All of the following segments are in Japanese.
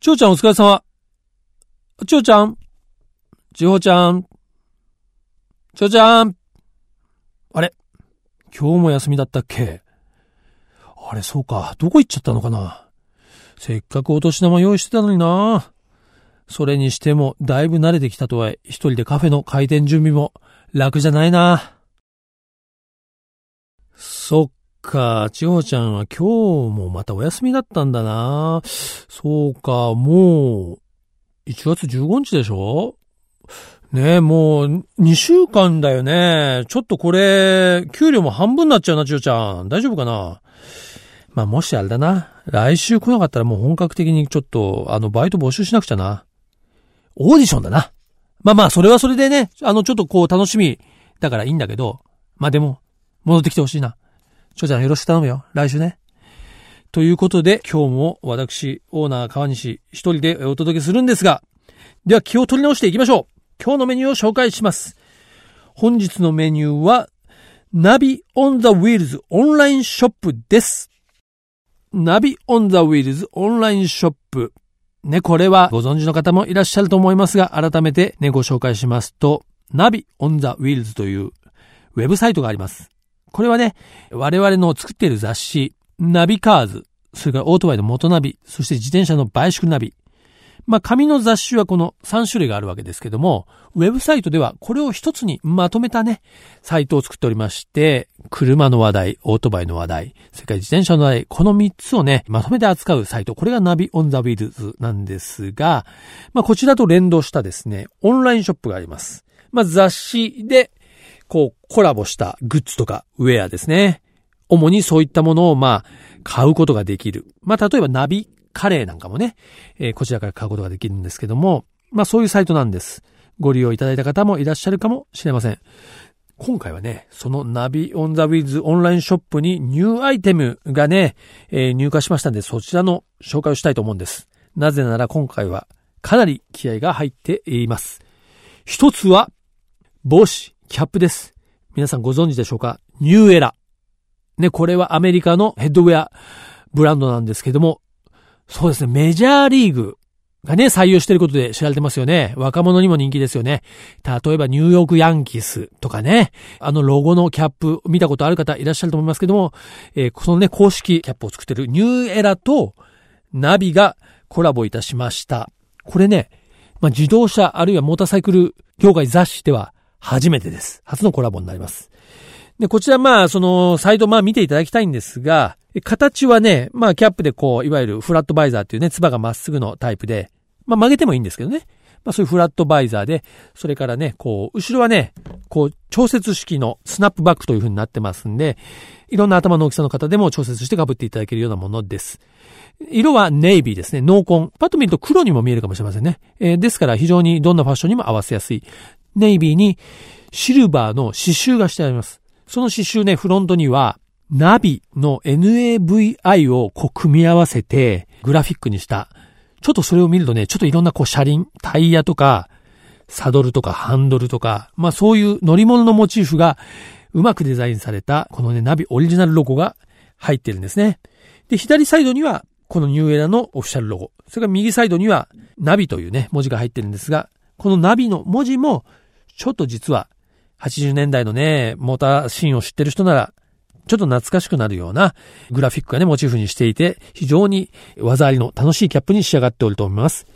ちょうちゃんお疲れ様。ちょうちゃんちほちゃん。ちょうちゃん。あれ？今日も休みだったっけ？あれ、そうか。どこ行っちゃったのかな？せっかくお年玉用意してたのにな。それにしても、だいぶ慣れてきたとはいえ、一人でカフェの開店準備も楽じゃないな。そっか、ちほちゃんは今日もまたお休みだったんだな。そうか、もう、1月15日でしょ？ねえ、もう、2週間だよね。ちょっとこれ、給料も半分になっちゃうな、ちよちゃん。大丈夫かな？まあ、もしあれだな。来週来なかったらもう本格的にちょっと、あの、バイト募集しなくちゃな。オーディションだな。まあまあ、それはそれでね、あの、ちょっとこう、楽しみ。だからいいんだけど、まあでも、戻ってきてほしいな。ちょちゃんよろしく頼むよ。来週ね。ということで、今日も私、オーナー川西一人でお届けするんですが、では気を取り直していきましょう。今日のメニューを紹介します。本日のメニューは、 NAVI on the Wheels オンラインショップです。 NAVI on the Wheels オンラインショップ。ね、これはご存知の方もいらっしゃると思いますが、改めてね、ご紹介しますと、 NAVI on the Wheels というウェブサイトがあります。これはね、我々の作っている雑誌、 NAVI CARS、それからオートバイの MOTO NAVI、そして自転車の BICYCLE NAVI、まあ、紙の雑誌はこの3種類があるわけですけども、ウェブサイトではこれを一つにまとめたね、サイトを作っておりまして、車の話題、オートバイの話題、それから自転車の話題、この3つをね、まとめて扱うサイト、これが NAVI on the Wheels なんですが、まあ、こちらと連動したですね、オンラインショップがあります。まあ、雑誌で、こう、コラボしたグッズとかウェアですね。主にそういったものを、まあ、買うことができる。まあ、例えばナビカレーなんかもね、えー、こちらから買うことができるんですけども、まあそういうサイトなんです。ご利用いただいた方もいらっしゃるかもしれません。今回はね、そのナビオンザウィズオンラインショップにニューアイテムがね、えー、入荷しましたんで、そちらの紹介をしたいと思うんです。なぜなら今回はかなり気合が入っています。一つは、帽子、キャップです。皆さんご存知でしょうか？ニューエラ。ね、これはアメリカのヘッドウェアブランドなんですけども、そうですね、メジャーリーグがね、採用してることで知られてますよね。若者にも人気ですよね。例えばニューヨークヤンキースとかね、あのロゴのキャップ見たことある方いらっしゃると思いますけども、えー、そのね、公式キャップを作ってるニューエラとナビがコラボいたしました。これね、まあ、自動車あるいはモーターサイクル業界雑誌では初めてです。初のコラボになります。で、こちらまあ、その、サイトまあ見ていただきたいんですが、形はね、まあキャップでこう、いわゆるフラットバイザーっていうね、ツバがまっすぐのタイプで、まあ曲げてもいいんですけどね。まあそういうフラットバイザーで、それからね、こう、後ろはね、こう、調節式のスナップバックという風になってますんで、いろんな頭の大きさの方でも調節して被っていただけるようなものです。色はネイビーですね。濃紺。パッと見ると黒にも見えるかもしれませんね。えー、ですから非常にどんなファッションにも合わせやすい。ネイビーにシルバーの刺繍がしてあります。その刺繍ね、フロントには、ナビの NAVI をこう組み合わせてグラフィックにした。ちょっとそれを見るとね、ちょっといろんなこう車輪、タイヤとか、サドルとかハンドルとか、まあそういう乗り物のモチーフがうまくデザインされた、このね、ナビオリジナルロゴが入ってるんですね。で、左サイドには、このニューエラのオフィシャルロゴ。それから右サイドには、ナビというね、文字が入ってるんですが、このナビの文字も、ちょっと実は、80年代のね、モーターシーンを知ってる人なら、ちょっと懐かしくなるようなグラフィックがね、モチーフにしていて、非常に技ありの楽しいキャップに仕上がっておると思います。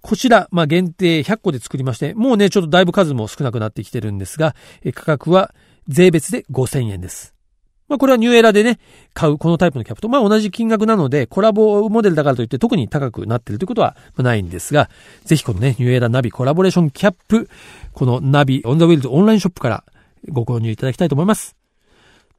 こちら、まあ、限定100個で作りまして、もうね、ちょっとだいぶ数も少なくなってきてるんですが、価格は税別で5000円です。まあ、これは New Era でね、買うこのタイプのキャップと、まあ、同じ金額なので、コラボモデルだからといって特に高くなってるということはないんですが、ぜひこのね、 New Era NAVI コラボレーションキャップ、この NAVI on the Wheels オンラインショップからご購入いただきたいと思います。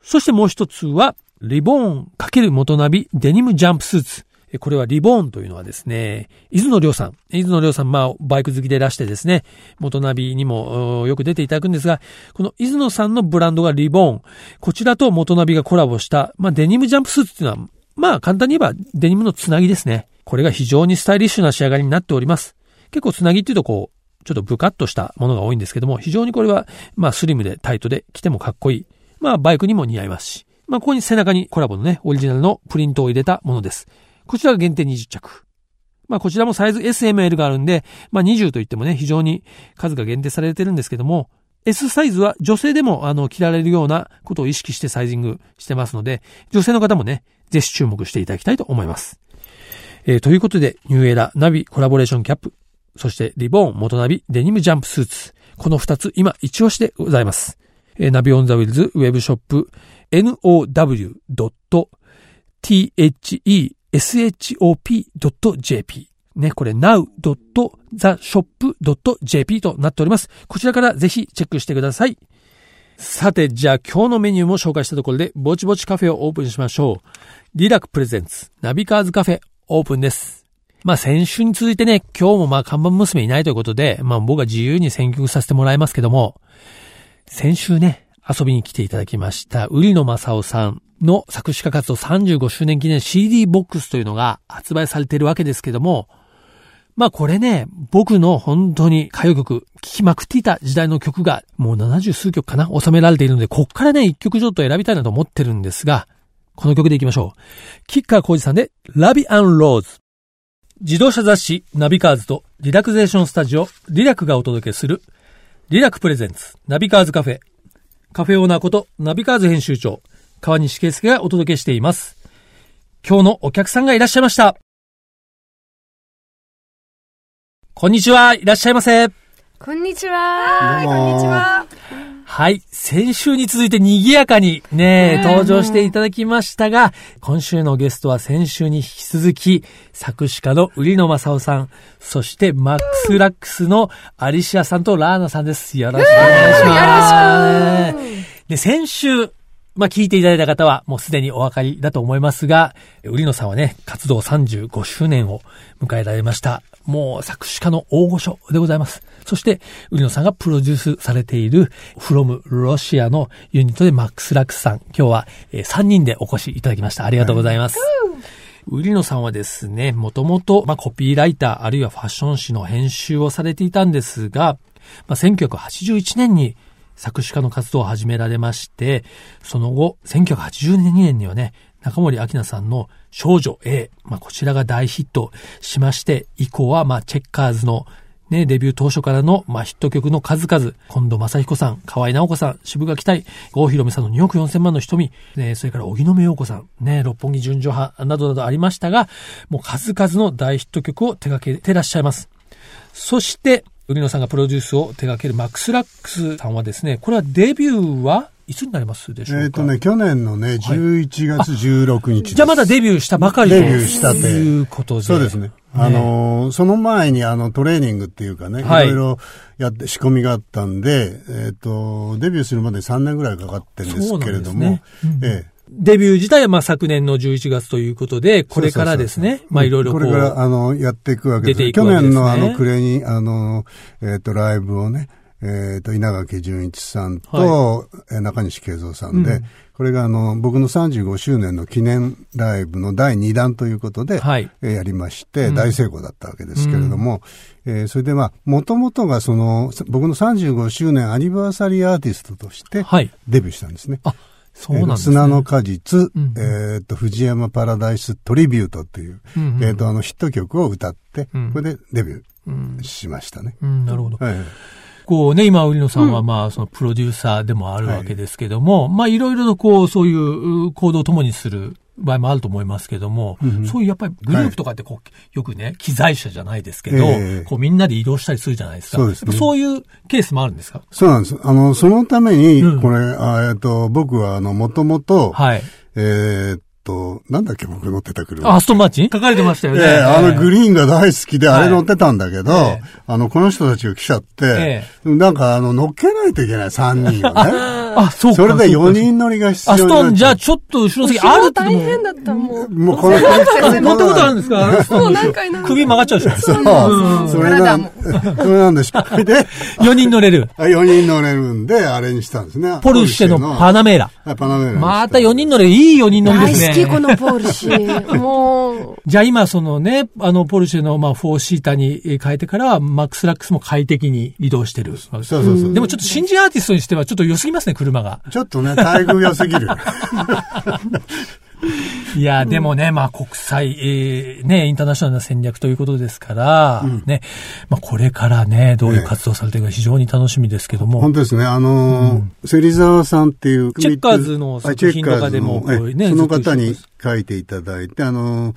そしてもう一つは、リボーン× MOTO NAVI デニムジャンプスーツ。これはリボーンというのはですね、伊豆の亮さん。伊豆の亮さん、まあ、バイク好きでいらしてですね、元ナビにもよく出ていただくんですが、この伊豆野さんのブランドがリボーン。こちらと元ナビがコラボした、まあ、デニムジャンプスーツっていうのは、まあ、簡単に言えばデニムのつなぎですね。これが非常にスタイリッシュな仕上がりになっております。結構つなぎっていうとこう、ちょっとブカッとしたものが多いんですけども、非常にこれは、まあ、スリムでタイトで着てもかっこいい。まあ、バイクにも似合いますし。まあ、ここに背中にコラボのね、オリジナルのプリントを入れたものです。こちらが限定20着。まあこちらもサイズ SML があるんで、まあ20といってもね、非常に数が限定されてるんですけども、S サイズは女性でもあの着られるようなことを意識してサイジングしてますので、女性の方もね、ぜひ注目していただきたいと思います。えー、ということで、 New Era NAVI コラボレーションキャップ、そしてリボーン MOTO NAVI デニムジャンプスーツ、この二つ今一押しでございます。えー、 NAVI on the Wheels ウェブショップ now.the shop.jp ね、これ now.theshop.jp となっております。こちらからぜひチェックしてください。さて、じゃあ今日のメニューも紹介したところで、ぼちぼちカフェをオープンしましょう。リラクプレゼンツ、ナビカーズカフェ、オープンです。まあ先週に続いてね、今日もまあ看板娘いないということで、まあ僕は自由に選曲させてもらいますけども、先週ね、遊びに来ていただきました、売野正夫さんの作詞家活動35周年記念 CD ボックスというのが発売されているわけですけども、まあこれね、僕の本当に歌謡曲、聴きまくっていた時代の曲がもう70数曲かな収められているので、こっからね、一曲ちょっと選びたいなと思ってるんですが、この曲でいきましょう。キッカーコージさんで、ラビアンローズ。自動車雑誌ナビカーズとリラクゼーションスタジオリラクがお届けするリラクプレゼンツナビカーズカフェカフェオーナーことナビカーズ編集長川西圭介がお届けしています。今日のお客さんがいらっしゃいました。こんにちは、いらっしゃいませ。こんにちは。こんにちは。はい。先週に続いて賑やかにね、登場していただきましたが、今週のゲストは先週に引き続き、作詞家の売野雅勇さん、そしてマックスラックスのアリシアさんとラーナさんです。よろしくお願いします。よろしく。で、先週、まあ、聞いていただいた方はもうすでにお分かりだと思いますが、売野さんはね、活動35周年を迎えられました。もう作詞家の大御所でございます。そして、売野さんがプロデュースされている、フロムロシアのユニットでマックス・ラックスさん。今日は3人でお越しいただきました。ありがとうございます。売野さんはですね、もともと、まあ、コピーライター、あるいはファッション誌の編集をされていたんですが、まあ、1981年に作詞家の活動を始められまして、その後、1982年にはね、中森明菜さんの少女 A、まあ、こちらが大ヒットしまして、以降は、まあ、チェッカーズのね、デビュー当初からの、まあ、ヒット曲の数々、近藤正彦さん、河合直子さん、渋垣大、郷ひろみさんの2億4千万の瞳、ね、それから荻野目洋子さん、ね、六本木純情派などなどありましたが、もう数々の大ヒット曲を手掛けてらっしゃいます。そして、売野さんがプロデュースを手掛けるマックス・ラックスさんはですね、これはデビューはいつになりますでしょうか？えっ、とね、去年のね、11月16日、じゃあまだデビューしたばかりデビューしたということで。そうですね。あのー、その前にあのトレーニングっていうかね、はい、いろいろやって仕込みがあったんで、えっ、ー、と、デビューするまで3年ぐらいかかってるんですけれども、ね。うん、ええデビュー自体はまあ昨年の11月ということで、これからですね、まあいろいろこれからあの、やっていくわけです。ですね、去年のあの暮れに、あの、えっ、ー、と、ライブをね、えっ、ー、と、稲垣淳一さんと、はい、中西慶三さんで、うん、これがあの、僕の35周年の記念ライブの第2弾ということで、はい、えー、やりまして、大成功だったわけですけれども、うん、えー、それでまあ、もともとがその、僕の35周年アニバーサリーアーティストとして、デビューしたんですね。はいそうなんですね。砂の果実、うん、えっ、と、藤山パラダイストリビュートっていう、うんうん、えっ、と、あのヒット曲を歌って、うん、これでデビューしましたね。うん、なるほど。はいこうね、今、売野さんはまあ、そのプロデューサーでもあるわけですけども、はい、まあ、いろいろとこう、そういう行動を共にする場合もあると思いますけども、うんそういうやっぱりグループとかってこう、よくね、機材車じゃないですけど、えー、こうみんなで移動したりするじゃないですか。そうです、ね、そういうケースもあるんですか？そうなんです。あの、そのために、これ、うん、えっと、僕はあの、もともと、はい。えー、と、なんだっけ、僕乗ってた車。アストンマーチン？書かれてましたよね。ええあのグリーンが大好きで、あれ乗ってたんだけど、はい、あの、この人たちが来ちゃって、えなんか、あの、乗っけないといけない、3人をね。あ、そうか。それで4人乗りが必要アストン、じゃあちょっと後ろ席あるって大変だった、もう。もうこの、乗ったことあるんですか？もう何回な首曲がっちゃうでしょ。そう。それなん、それなんで失敗で。4人乗れる。4人乗れるんで、あれにしたんですね。ポルシェのパナメーラ。パナメーラ。また4人乗れ、いい4人乗りですね。大好き、このポルシェ。もう。じゃあ今そのね、あの、ポルシェのまあ4シーターに変えてからは、マックスラックスも快適に移動してる。そうそうそう。でもちょっと新人アーティストにしてはちょっと良すぎますね、車が。ちょっとね、待遇良すぎる。いや、でもね、まあ国際、えー、ね、インターナショナルな戦略ということですから、うん、ね、まあこれからね、どういう活動されているか非常に楽しみですけども。本当ですね。あのー、うん、芹沢さんっていう、チェッカーズの作品とかでも、ね、その方に書いていただいて、あのー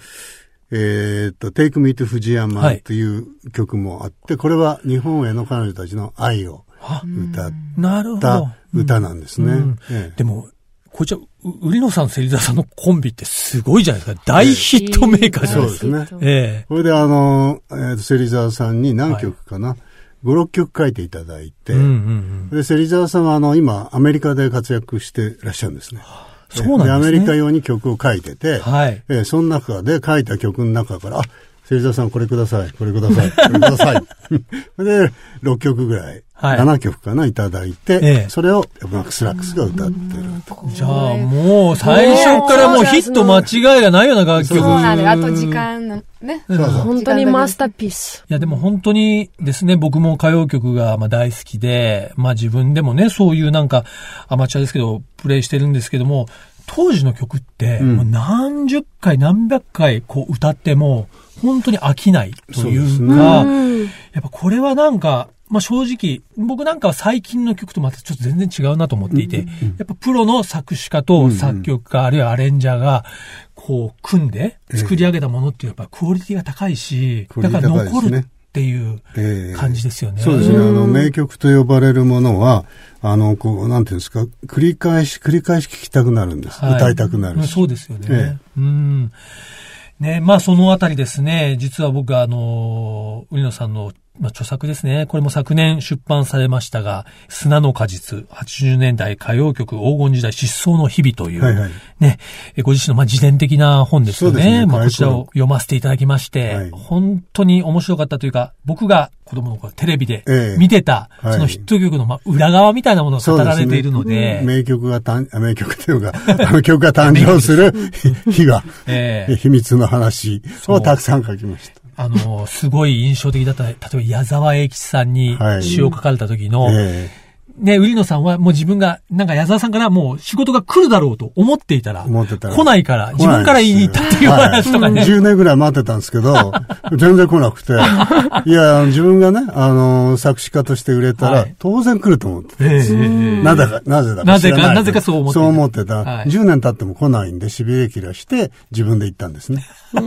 えっ、と、Take Me to 藤山という曲もあって、はい、これは日本への彼女たちの愛を歌った歌なんですね。うんええ、でも、こちら、売野さん、芹沢さんのコンビってすごいじゃないですか。大ヒットメーカーじゃないですか。そうですね。ええ。これであの、えー、芹沢さんに何曲かな、はい、5、6曲書いていただいて、うんうんうん、で、芹沢さんはあの、今、アメリカで活躍してらっしゃるんですね。そうなんですね。アメリカ用に曲を書いてて、はい。えー、その中で書いた曲の中から、あ、芹沢さんこれください、これください、これください。で、6曲ぐらい。はい、7曲かな、いただいて、ええ、それをマックス・ラックスが歌ってる。じゃあもう最初からもうヒット間違いがないような楽曲。そうなのあと時間のね。そうそう。本当にマスターピース。いやでも本当にですね、僕も歌謡曲がまあ大好きで、まあ自分でもね、そういうなんかアマチュアですけど、プレイしてるんですけども、当時の曲って、もう何十回何百回こう歌っても、本当に飽きないというか、ね、やっぱこれはなんか、まあ正直、僕なんかは最近の曲とまたちょっと全然違うなと思っていて、やっぱプロの作詞家と作曲家、あるいはアレンジャーが、こう、組んで作り上げたものっていうやっぱクオリティが高いし、だから残るっていう感じですよね。そうですね。あの、名曲と呼ばれるものは、あの、こう、なんていうんですか、繰り返し、繰り返し聴きたくなるんです。はい、歌いたくなるそうですよね。えうん。ね、まあそのあたりですね、実は僕はあの、売野さんのまあ、著作ですね。これも昨年出版されましたが、砂の果実、80年代歌謡曲黄金時代失踪の日々という、はいはい、ね、ご自身のまあ自伝的な本ですよね。ね。まあ、こちらを読ませていただきまして、はい、本当に面白かったというか、僕が子供の頃テレビで見てた、ええ、そのヒット曲のまあ裏側みたいなものが語られているので、でね、名曲が誕、名曲というか、あの曲が誕生する日が、ええ、秘密の話をたくさん書きました。あの、すごい印象的だった、例えば矢沢永吉さんに詩を書かれた時の、はいえ。ーね、売野さんはもう自分が、なんか矢沢さんからもう仕事が来るだろうと思っていたら、思ってたら来ないから、自分から言いに行ったっていう話とかね。はい、10年ぐらい待ってたんですけど、全然来なくて、いや、自分がね、あの、作詞家として売れたら、当然来ると思って。えー、なぜか、なぜだかなぜか、なぜかそう思ってそう思ってた。はい、10年経っても来ないんで、しびれ切らして、自分で行ったんですね。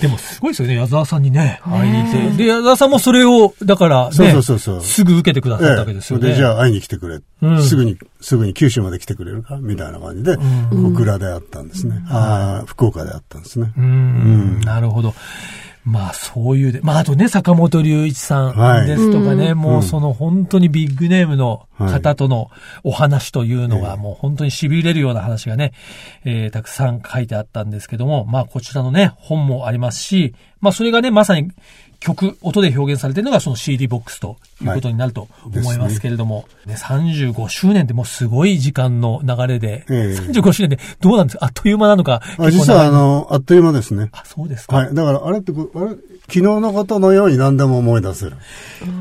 でもすごいですよね、矢沢さんにね、会いに行って。で、矢沢さんもそれを、だから、ね、そうそうそうそうすぐ受けてくださったわけですよね。で、じゃあ会いに来てくれ。うん、すぐに、すぐに九州まで来てくれるか？みたいな感じで、小倉であったんですね。ああ、福岡であったんですね。うん、なるほど。まあそういうで、まああとね、坂本龍一さんですとかね、はい、もうその本当にビッグネームの方とのお話というのがもう本当に痺れるような話がね、えー、たくさん書いてあったんですけども、まあこちらのね、本もありますし、まあそれがね、まさに曲、音で表現されているのがその CD ボックスということになると思いますけれども、はいね、ね、35周年ってもうすごい時間の流れで、えー、35周年でどうなんですか？あっという間なのか。実はあの、あっという間ですね。あ、そうですか。はい。だからあれってあれ？昨日のことのように何でも思い出せる。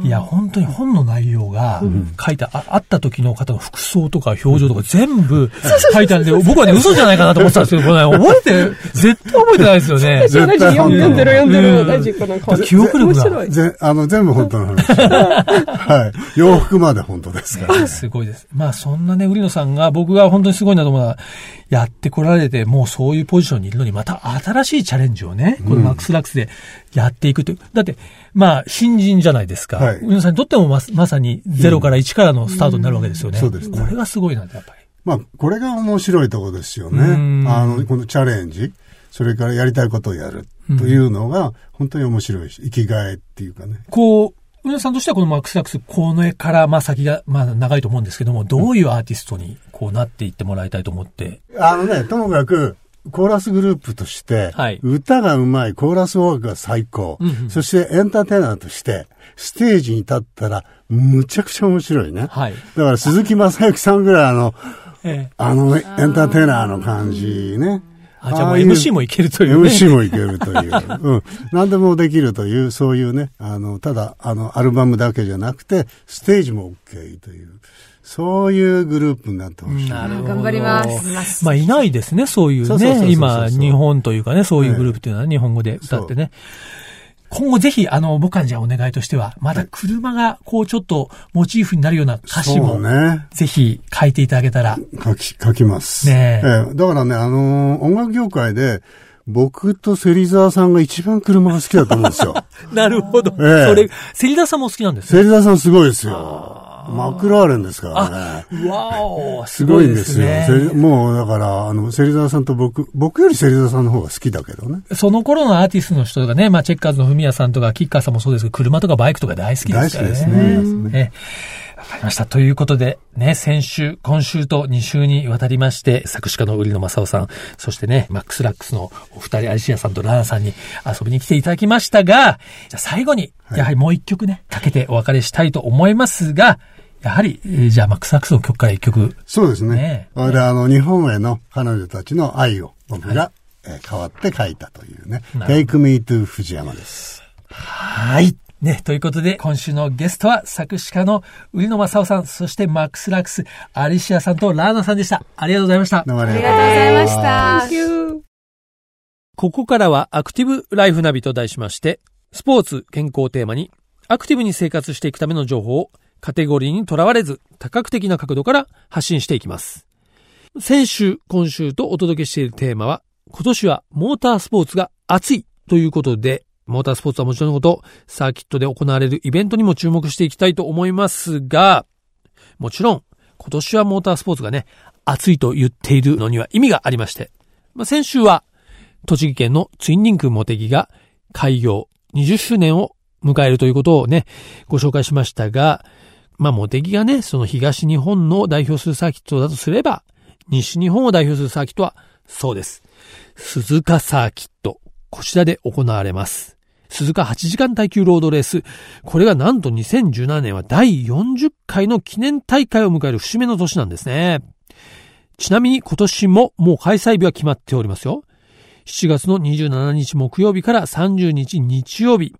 いや、本当に本の内容が書いてあ、あった時の方の服装とか表情とか全部書いてあるんで、僕はね、嘘じゃないかなと思ってたんですけど、これ、ね、覚えて、絶対覚えてないですよね。絶対読んでる読んでる。大事この記憶力が。ぜあの、全部本当の話。はい。洋服まで本当ですから、ね。すごいです。まあ、そんなね、売野さんが僕が本当にすごいなと思うのは、やってこられて、もうそういうポジションにいるのに、また新しいチャレンジをね、このマックスラックスでやっていくという。だって、まあ、新人じゃないですか。はい、皆さんにとってもままさに0から1からのスタートになるわけですよね。うんうん、そうですね。これがすごいなやっぱり。まあ、これが面白いところですよね。あの、このチャレンジ、それからやりたいことをやるというのが、本当に面白いし、生きがいっていうかね。こう、上田さんとしてはこのマックスラックス、この絵からまあ先がまあ長いと思うんですけども、どういうアーティストにこうなっていってもらいたいと思って？あのね、ともかく、コーラスグループとして、はい、歌がうまい、コーラスワークが最高、うんうん、そしてエンターテイナーとして、ステージに立ったら、むちゃくちゃ面白いね。はい、だから鈴木正幸さんぐらいあの、ええ、あのエンターテイナーの感じね。あ、じゃあもう MC もいけるという、ね。MC もいけるという。うん。何でもできるという、そういうね、あの、ただ、あの、アルバムだけじゃなくて、ステージも OK という。そういうグループになってほしい。なるほど。頑張ります。まあ、いないですね、そういうね。今、日本というかね、そういうグループっていうのは日本語で歌ってね。今後ぜひ、あの、僕はじゃあお願いとしては、まだ車が、こう、ちょっと、モチーフになるような歌詞も、ね、ぜひ書いていただけたら。書き、書きます。ねえー、だからね、あのー、音楽業界で、僕と芹沢さんが一番車が好きだと思うんですよ。なるほど。えー、それ、芹沢さんも好きなんですね。芹沢さんすごいですよ。マクラーレンですからね。わお、すごいんですよ。もうだから、あの、芹沢さんと僕、僕より芹沢さんの方が好きだけどね。その頃のアーティストの人がね、まあ、チェッカーズのフミヤさんとか、キッカーさんもそうですけど、車とかバイクとか大好きですからね。大好きですね。かりました。ということで、ね、先週、今週と2週にわたりまして、作詞家の売野正夫さん、そしてね、マックスラックスのお二人、アリシアさんとラーナさんに遊びに来ていただきましたが、じゃあ最後に、やはりもう一曲ね、かけてお別れしたいと思いますが、やはり、えー、じゃあ、マックス・アクスの曲から一曲。そうですね。ねあれ、あの、日本への彼女たちの愛を僕が、はい、えー、代わって書いたというね。Take Me to 藤山です。はい。ね、ということで、今週のゲストは作詞家の売野正夫さん、そしてマックス・ラックス、アリシアさんとラーナさんでした。ありがとうございました。どうもありがとうございました。ここからはアクティブライフナビと題しまして、スポーツ健康をテーマに、アクティブに生活していくための情報をカテゴリーにとらわれず、多角的な角度から発信していきます。先週、今週とお届けしているテーマは、今年はモータースポーツが熱いということで、モータースポーツはもちろんのこと、サーキットで行われるイベントにも注目していきたいと思いますが、もちろん、今年はモータースポーツがね、熱いと言っているのには意味がありまして、まあ、先週は、栃木県のツインリンクモテギが開業20周年を迎えるということをね、ご紹介しましたが、まあ、モテギがね、その東日本の代表するサーキットだとすれば、西日本を代表するサーキットは、そうです。鈴鹿サーキット。こちらで行われます。鈴鹿8時間耐久ロードレース。これがなんと2017年は第40回の記念大会を迎える節目の年なんですね。ちなみに今年ももう開催日は決まっておりますよ。7月の27日木曜日から30日日曜日。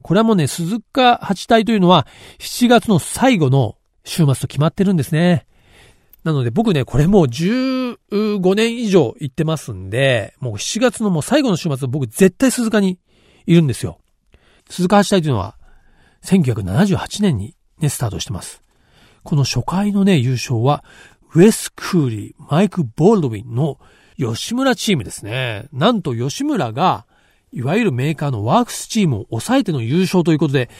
これはもうね、鈴鹿八体というのは7月の最後の週末と決まってるんですね。なので僕ね、これもう15年以上行ってますんで、もう7月のもう最後の週末僕絶対鈴鹿にいるんですよ。鈴鹿八体というのは1978年にね、スタートしてます。この初回のね、優勝は、ウェス・クーリー、マイク・ボールドウィンの吉村チームですね。なんと吉村がいわゆるメーカーのワークスチームを抑えての優勝ということで、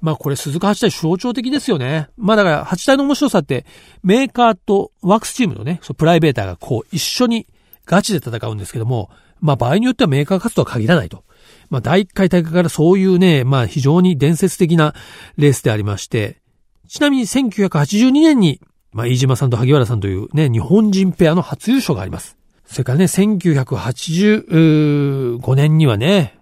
まあこれ鈴鹿八体象徴的ですよね。まあだから八体の面白さって、メーカーとワークスチームのね、そプライベーターがこう一緒にガチで戦うんですけども、まあ場合によってはメーカー勝つとは限らないと。まあ第1回大会からそういうね、まあ非常に伝説的なレースでありまして、ちなみに1982年に、まあ飯島さんと萩原さんというね、日本人ペアの初優勝があります。それからね、1985年にはね、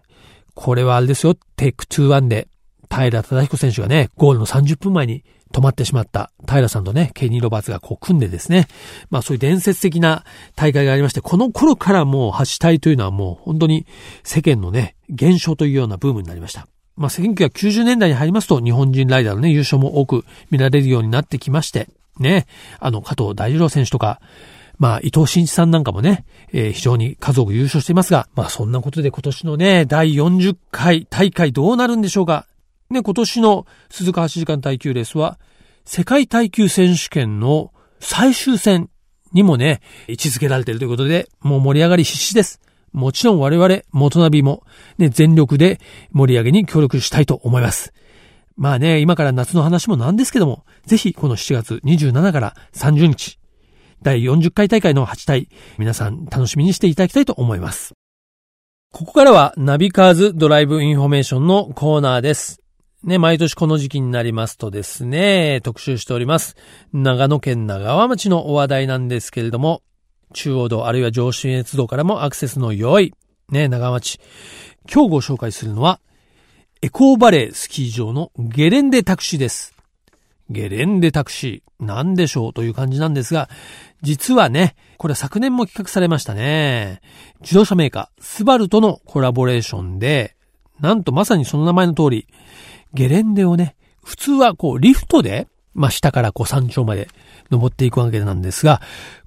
これはあれですよ、テイク2-1で、平忠彦選手がね、ゴールの30分前に止まってしまった平さんとね、ケニー・ロバーツがこう組んでですね、まあそういう伝説的な大会がありまして、この頃からもう8体というのはもう本当に世間のね、現象というようなブームになりました。まあ1990年代に入りますと日本人ライダーのね、優勝も多く見られるようになってきまして、ね、あの加藤大二郎選手とか、まあ、伊藤慎一さんなんかもね、えー、非常に数多く優勝していますが、まあそんなことで今年のね、第40回大会どうなるんでしょうか。ね、今年の鈴鹿8時間耐久レースは、世界耐久選手権の最終戦にもね、位置づけられているということで、もう盛り上がり必至です。もちろん我々、元ナビも、ね、全力で盛り上げに協力したいと思います。まあね、今から夏の話もなんですけども、ぜひこの7月27から30日、第40回大会の8体、皆さん楽しみにしていただきたいと思います。ここからはナビカーズドライブインフォメーションのコーナーです。ね、毎年この時期になりますとですね、特集しております。長野県長和町のお話題なんですけれども、中央道あるいは上信越道からもアクセスの良い、ね、長和町。今日ご紹介するのは、エコーバレースキー場のゲレンデタクシーです。ゲレンデタクシー、なんでしょうという感じなんですが、実はね、これ昨年も企画されましたね。自動車メーカー、スバルとのコラボレーションで、なんとまさにその名前の通り、ゲレンデをね、普通はこうリフトでまあ、下からこう山頂まで登っていくわけなんですが、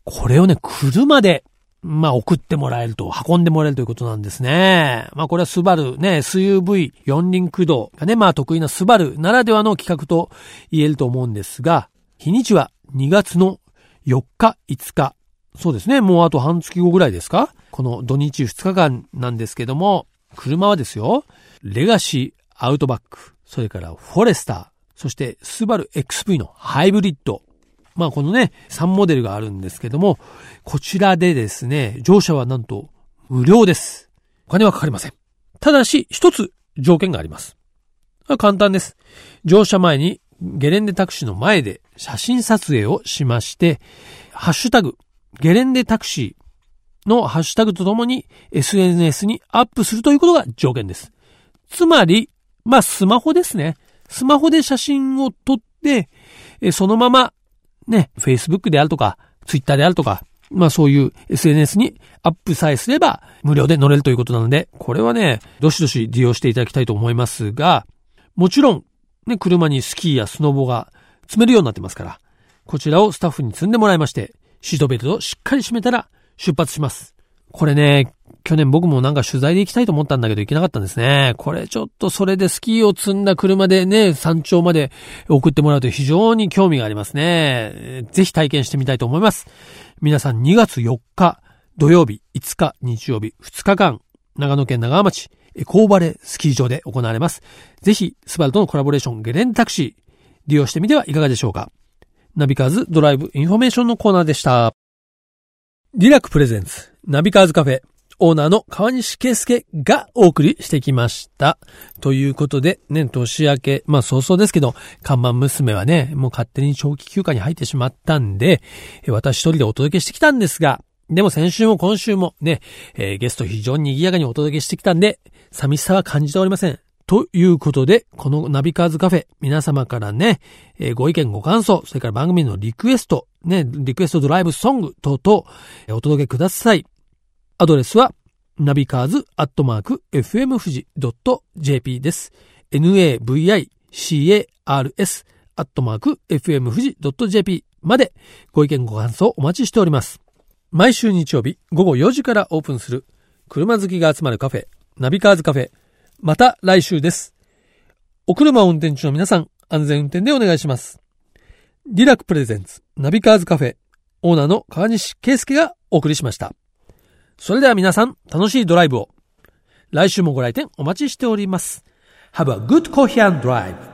これをね、車で、まあ、送ってもらえると、運んでもらえるということなんですね。まあ、これはスバルね、SUV 四輪駆動がね、まあ、得意なスバルならではの企画と言えると思うんですが、日にちは2月の4日、5日。そうですね。もうあと半月後ぐらいですか？この土日2日間なんですけども、車はですよ、レガシーアウトバック、それからフォレスター、そしてスバル XV のハイブリッド。まあこのね、3モデルがあるんですけども、こちらでですね、乗車はなんと無料です。お金はかかりません。ただし、一つ条件があります。簡単です。乗車前にゲレンデタクシーの前で写真撮影をしまして、ハッシュタグ、ゲレンデタクシーのハッシュタグとともに SNS にアップするということが条件です。つまり、まあ、スマホですね。スマホで写真を撮って、そのまま、ね、Facebook であるとか、Twitter であるとか、まあそういう SNS にアップさえすれば無料で乗れるということなので、これはね、どしどし利用していただきたいと思いますが、もちろん、ね、車にスキーやスノボが積めるようになってますから、こちらをスタッフに積んでもらいまして、シートベルトをしっかり締めたら出発します。これね、去年僕もなんか取材で行きたいと思ったんだけど行けなかったんですね。これちょっとそれでスキーを積んだ車でね、山頂まで送ってもらうと非常に興味がありますね。ぜひ体験してみたいと思います。皆さん2月4日土曜日、5日日曜日、2日間、長野県長和町、エコーバレースキー場で行われます。ぜひ、スバルとのコラボレーションゲレンタクシー、利用してみてはいかがでしょうか。ナビカーズドライブインフォメーションのコーナーでした。リラックプレゼンツ、ナビカーズカフェ、オーナーの川西圭介がお送りしてきました。ということで、ね、年明け、まあ早々ですけど、看板娘はね、もう勝手に長期休暇に入ってしまったんで、私一人でお届けしてきたんですが、でも先週も今週もね、えー、ゲスト非常に賑やかにお届けしてきたんで、寂しさは感じておりません。ということで、このナビカーズカフェ、皆様からね、えー、ご意見ご感想、それから番組のリクエスト、ね、リクエストドライブソング等々、お届けください。アドレスは、ナビカーズアットマーク FM 富士 .jp です。navicars アットマーク FM 富士 .jp までご意見ご感想お待ちしております。毎週日曜日午後4時からオープンする車好きが集まるカフェ、ナビカーズカフェ。また来週です。お車を運転中の皆さん、安全運転でお願いします。リラックプレゼンツ、ナビカーズカフェ、オーナーの川西圭介がお送りしました。それでは皆さん、楽しいドライブを。来週もご来店お待ちしております。Have a good coffee and drive.